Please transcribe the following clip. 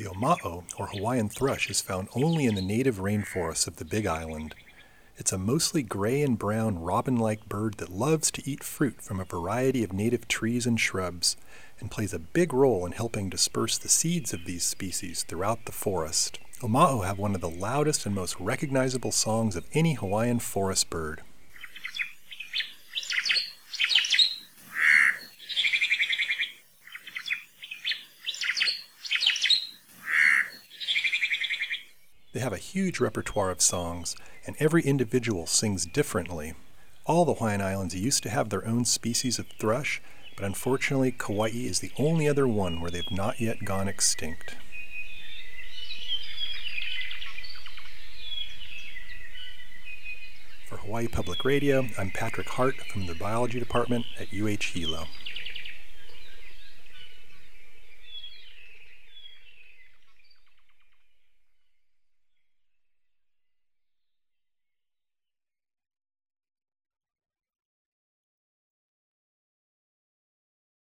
The oma'o, or Hawaiian thrush, is found only in the native rainforests of the Big Island. It's a mostly gray and brown robin like bird that loves to eat fruit from a variety of native trees and shrubs, and plays a big role in helping disperse the seeds of these species throughout the forest. Oma'o have one of the loudest and most recognizable songs of any Hawaiian forest bird. They have a huge repertoire of songs, and every individual sings differently. All the Hawaiian Islands used to have their own species of thrush, but unfortunately, Kauai is the only other one where they've not yet gone extinct. For Hawaii Public Radio, I'm Patrick Hart from the Biology Department at UH Hilo.